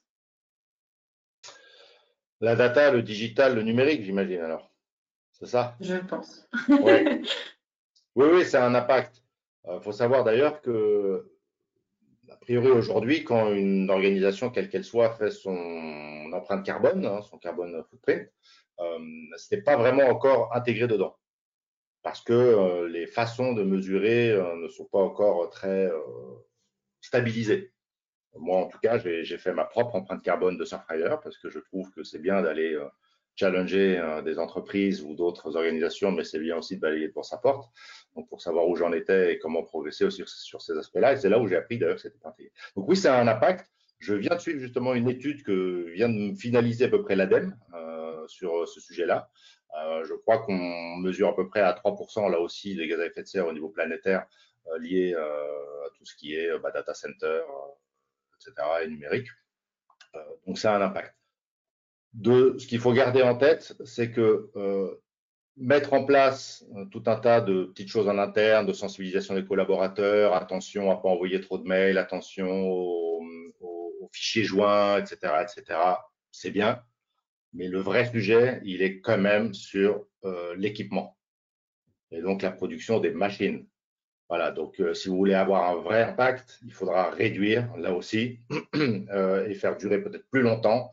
La data, le digital, le numérique, j'imagine alors. C'est ça? Je pense. oui, oui, c'est un impact. Il euh, faut savoir d'ailleurs que, a priori aujourd'hui, quand une organisation, quelle qu'elle soit, fait son empreinte carbone, hein, son carbone footprint, euh, ce n'est pas vraiment encore intégré dedans parce que euh, les façons de mesurer euh, ne sont pas encore très stabilisées. Moi, en tout cas, j'ai fait ma propre empreinte carbone de Surfrider parce que je trouve que c'est bien d'aller challenger des entreprises ou d'autres organisations, mais c'est bien aussi de balayer pour sa porte, donc pour savoir où j'en étais et comment progresser aussi sur ces aspects-là. Et c'est là où j'ai appris d'ailleurs que c'était intégré. Donc oui, ça a un impact. Je viens de suivre justement une étude que vient de finaliser à peu près l'ADEME sur ce sujet-là. Euh, je crois qu'on mesure à peu près à 3% là aussi des gaz à effet de serre au niveau planétaire euh, liés euh, à tout ce qui est bah, data center, etc. et numérique. donc ça a un impact. De, ce qu'il faut garder en tête, c'est que mettre en place tout un tas de petites choses en interne, de sensibilisation des collaborateurs, attention à pas envoyer trop de mails, attention aux, aux fichiers joints, etc., etc., c'est bien. Mais le vrai sujet, il est quand même sur euh, l'équipement et donc la production des machines. Voilà, donc euh, si vous voulez avoir un vrai impact, il faudra réduire là aussi euh, et faire durer peut-être plus longtemps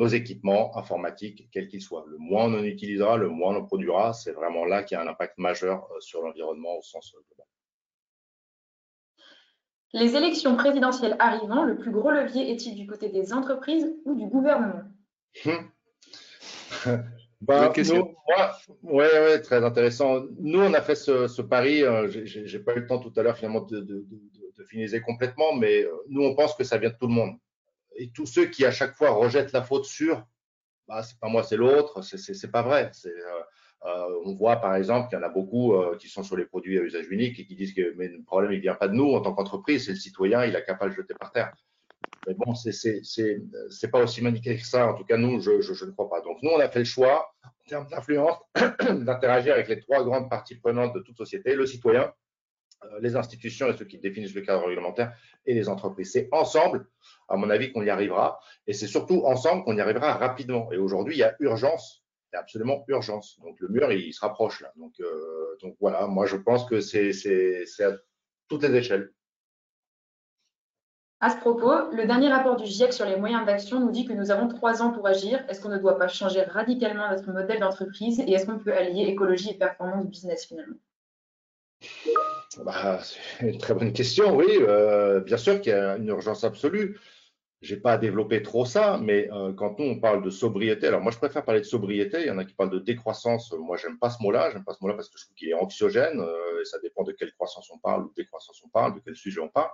nos équipements informatiques, quels qu'ils soient. Le moins on en utilisera, le moins on en produira. C'est vraiment là qu'il y a un impact majeur sur l'environnement au sens global. Les élections présidentielles arrivant, le plus gros levier est-il du côté des entreprises ou du gouvernement? Hum. bah, question. ouais, très intéressant. Nous, on a fait ce, pari. Euh, J'ai pas eu le temps tout à l'heure finalement de, de, finaliser complètement, mais euh, nous, on pense que ça vient de tout le monde. Et tous ceux qui à chaque fois rejettent la faute sur, bah, c'est pas moi, c'est l'autre, c'est pas vrai. Euh, on voit par exemple qu'il y en a beaucoup qui sont sur les produits à usage unique et qui disent que mais le problème il vient pas de nous en tant qu'entreprise, c'est le citoyen, il a qu'à pas le jeter par terre. Mais bon, c'est pas aussi manichéen que ça. En tout cas, nous, je, je, ne crois pas. Donc, nous, on a fait le choix, en termes d'influence, d'interagir avec les trois grandes parties prenantes de toute société, le citoyen, euh, les institutions et ceux qui définissent le cadre réglementaire et les entreprises. C'est ensemble, à mon avis, qu'on y arrivera. Et c'est surtout ensemble qu'on y arrivera rapidement. Et aujourd'hui, il y a urgence. Il y a absolument urgence. Donc, le mur, il se rapproche là. Donc, euh, donc voilà, moi, je pense que c'est à toutes les échelles. À ce propos, le dernier rapport du GIEC sur les moyens d'action nous dit que nous avons trois ans pour agir. Est-ce qu'on ne doit pas changer radicalement notre modèle d'entreprise et est-ce qu'on peut allier écologie et performance business finalement? Bah, C'est une très bonne question, oui. Euh, bien sûr qu'il y a une urgence absolue. Je n'ai pas développé trop ça, mais euh, quand nous, on parle de sobriété, alors moi, je préfère parler de sobriété. Il y en a qui parlent de décroissance. Moi, j'aime pas ce mot-là. J'aime pas ce mot-là parce que je trouve qu'il est anxiogène. Euh, et ça dépend de quelle croissance on parle ou de décroissance on parle, de quel sujet on parle.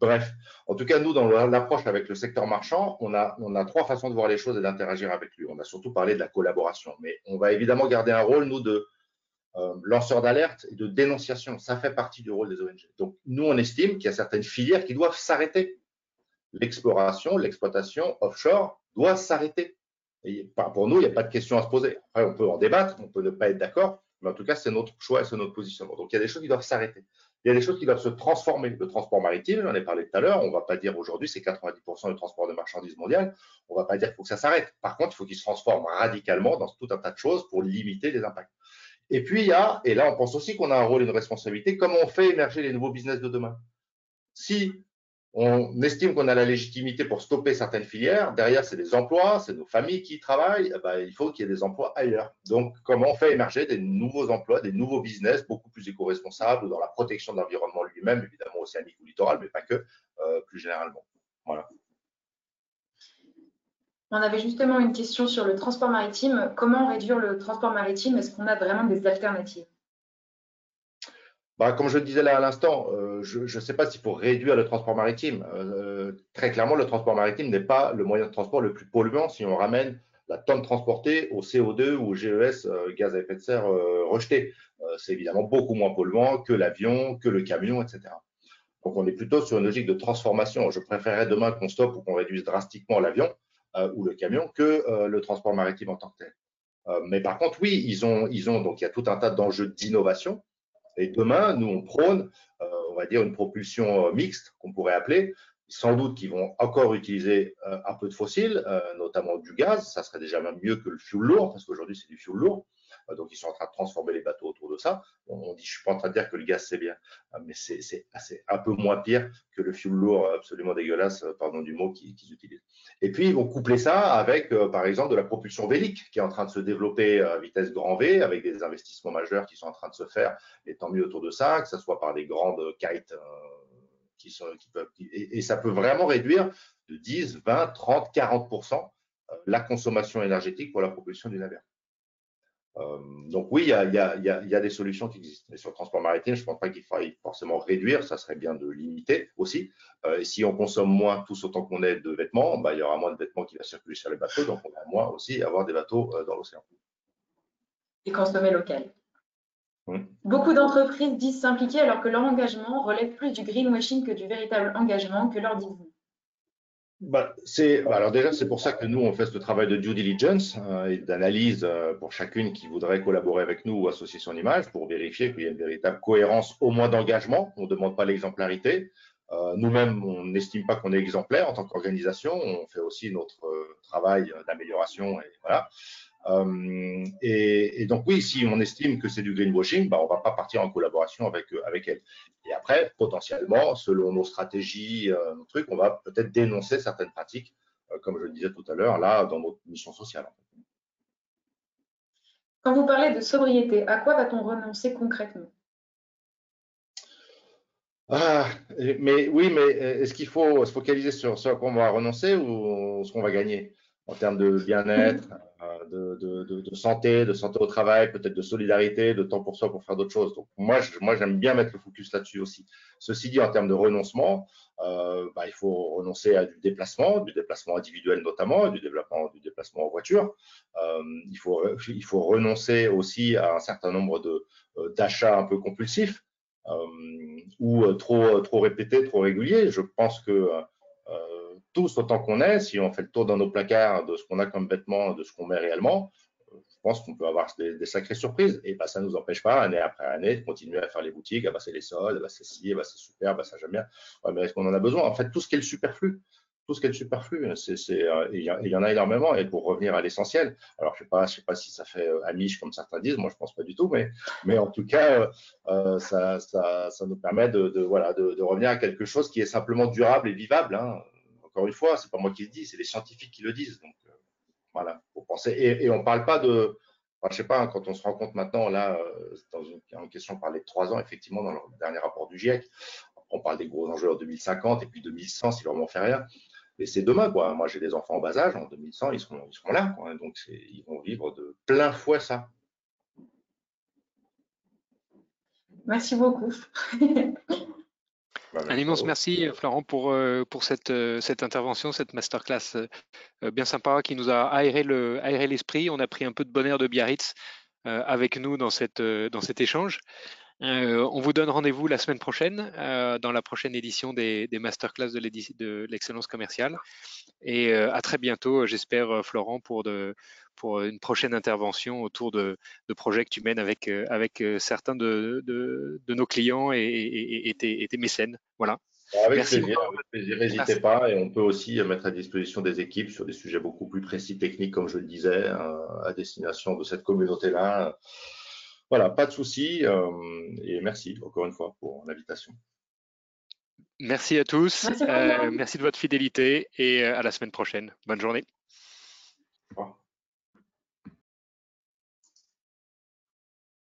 Bref, en tout cas, nous, dans l'approche avec le secteur marchand, on a, on a trois façons de voir les choses et d'interagir avec lui. On a surtout parlé de la collaboration, mais on va évidemment garder un rôle, nous, de euh, lanceur d'alerte et de dénonciation. Ça fait partie du rôle des ONG. Donc, nous, on estime qu'il y a certaines filières qui doivent s'arrêter. L'exploration, l'exploitation offshore doit s'arrêter. Pour nous, il n'y a pas de question à se poser. Après, on peut en débattre, on peut ne pas être d'accord, mais en tout cas, c'est notre choix et c'est notre positionnement. Donc, il y a des choses qui doivent s'arrêter il y a des choses qui doivent se transformer. Le transport maritime, j'en ai parlé tout à l'heure, on ne va pas dire aujourd'hui c'est 90% du transport de marchandises mondial, on ne va pas dire qu'il faut que ça s'arrête. Par contre, il faut qu'il se transforme radicalement dans tout un tas de choses pour limiter les impacts. Et puis il y a, et là on pense aussi qu'on a un rôle et une responsabilité, comment on fait émerger les nouveaux business de demain. Si on estime qu'on a la légitimité pour stopper certaines filières. Derrière, c'est des emplois, c'est nos familles qui travaillent. Eh ben, il faut qu'il y ait des emplois ailleurs. Donc, comment on fait émerger des nouveaux emplois, des nouveaux business beaucoup plus éco-responsables dans la protection de l'environnement lui-même, évidemment océanique ou littoral, mais pas que, euh, plus généralement. Voilà. On avait justement une question sur le transport maritime. Comment réduire le transport maritime? Est-ce qu'on a vraiment des alternatives? Bah, comme je le disais là à l'instant, euh, je ne sais pas s'il faut réduire le transport maritime. Euh, très clairement, le transport maritime n'est pas le moyen de transport le plus polluant si on ramène la tonne transportée au CO2 ou au GES, euh, gaz à effet de serre rejeté. C'est évidemment beaucoup moins polluant que l'avion, que le camion, etc. Donc on est plutôt sur une logique de transformation. Je préférerais demain qu'on stoppe ou qu'on réduise drastiquement l'avion ou le camion que le transport maritime en tant que tel. mais par contre, oui, ils ont, ils ont donc il y a tout un tas d'enjeux d'innovation Et demain, nous, on prône, on va dire, une propulsion mixte qu'on pourrait appeler, sans doute qu'ils vont encore utiliser un peu de fossiles, notamment du gaz. Ça serait déjà même mieux que le fuel lourd, parce qu'aujourd'hui, c'est du fuel lourd. Euh, donc, ils sont en train de transformer les bateaux autour de ça. On dit, je suis pas en train de dire que le gaz, c'est bien, euh, mais c'est un peu moins pire que le fuel lourd absolument dégueulasse, euh, pardon du mot, qu'ils utilisent. Et puis, ils vont coupler ça avec, par exemple, de la propulsion vélique qui est en train de se développer à vitesse grand V, avec des investissements majeurs qui sont en train de se faire, et tant mieux autour de ça, que ce soit par des grandes kites qui sont, qui peuvent, et, ça peut vraiment réduire de 10, 20, 30, 40% la consommation énergétique pour la propulsion du navire. Euh, donc oui, il y, a, des solutions qui existent. Mais sur le transport maritime, je ne pense pas qu'il faille forcément réduire, ça serait bien de limiter aussi. Euh, et si on consomme moins tous autant qu'on est de vêtements, bah, il y aura moins de vêtements qui vont circuler sur les bateaux, donc on va moins aussi avoir des bateaux euh, dans l'océan. Et consommer local. Beaucoup d'entreprises disent s'impliquer alors que leur engagement relève plus du greenwashing que du véritable engagement. Que leur dites-vous? Bah, c'est bah, alors déjà c'est pour ça que nous on fait ce travail de due diligence euh, et d'analyse euh, pour chacune qui voudrait collaborer avec nous ou associer son image pour vérifier qu'il y a une véritable cohérence au moins d'engagement. On ne demande pas l'exemplarité. Euh, Nous-mêmes on n'estime pas qu'on est exemplaire en tant qu'organisation. On fait aussi notre euh, travail d'amélioration et voilà. Euh, et, et, donc oui, si on estime que c'est du greenwashing, bah, on va pas partir en collaboration avec euh, avec elle. Et après, potentiellement, selon nos stratégies, euh, nos trucs, on va peut-être dénoncer certaines pratiques, comme je le disais tout à l'heure, là, dans notre mission sociale. Quand vous parlez de sobriété, à quoi va-t-on renoncer concrètement? Ah, mais oui, mais est-ce qu'il faut se focaliser sur ce à quoi on va renoncer ou ce qu'on va gagner? En termes de bien-être, de, de, santé, de santé au travail, peut-être de solidarité, de temps pour soi pour faire d'autres choses. Donc moi, moi, j'aime bien mettre le focus là-dessus aussi. Ceci dit, en termes de renoncement, euh, bah, il faut renoncer à du déplacement, du déplacement individuel notamment, du déplacement en voiture. Euh, il faut, il faut renoncer aussi à un certain nombre de euh, d'achats un peu compulsifs euh, ou euh, trop trop répétés, trop réguliers. Je pense que tous autant qu'on est, si on fait le tour dans nos placards de ce qu'on a comme vêtements, de ce qu'on met réellement, je pense qu'on peut avoir des, sacrées surprises. Et bah, ça ne nous empêche pas, année après année, de continuer à faire les boutiques, à passer les soldes, bah, c'est si, bah, c'est super, bah, ça j'aime bien. mais est-ce qu'on en a besoin? En fait, tout ce qui est le superflu, tout ce qui est le superflu, c'est, euh, il, y en a énormément. Et pour revenir à l'essentiel, alors je sais pas, je sais pas si ça fait euh, amiche comme certains disent, moi je pense pas du tout, mais, mais en tout cas, euh, ça, ça, ça, nous permet de, de voilà, de, de, revenir à quelque chose qui est simplement durable et vivable. Hein encore une fois, c'est pas moi qui le dis, c'est les scientifiques qui le disent. Donc, euh, voilà, faut penser. Et, on parle pas de, enfin, je sais pas, hein, quand on se rend compte maintenant, là, euh, dans une, question, on parlait de trois ans, effectivement, dans le dernier rapport du GIEC. on parle des gros enjeux en 2050 et puis 2100 si vraiment on fait rien. Et c'est demain, quoi. Moi, j'ai des enfants en bas âge, en 2100, ils seront, ils seront là, quoi. Donc, ils vont vivre de plein fouet ça. Merci beaucoup. Bah, Un immense merci, Florent, pour, euh, pour cette, euh, cette intervention, cette masterclass euh, bien sympa qui nous a aéré l'esprit. On a pris un peu de bonheur de Biarritz avec nous dans, cette, dans cet échange. On vous donne rendez-vous la semaine prochaine dans la prochaine édition des, des masterclass de l'excellence commerciale. Et à très bientôt, j'espère, Florent, pour de, pour une prochaine intervention autour de, projets que tu mènes avec, euh, avec euh, certains de, de, nos clients et, et, tes, mécènes. Voilà. Avec plaisir, n'hésitez pas. Et on peut aussi mettre à disposition des équipes sur des sujets beaucoup plus précis, techniques, comme je le disais, euh, à destination de cette communauté-là. Voilà, pas de souci. et merci encore une fois pour l'invitation. Merci à tous. Merci, merci, de votre fidélité et à la semaine prochaine. Bonne journée. Au revoir.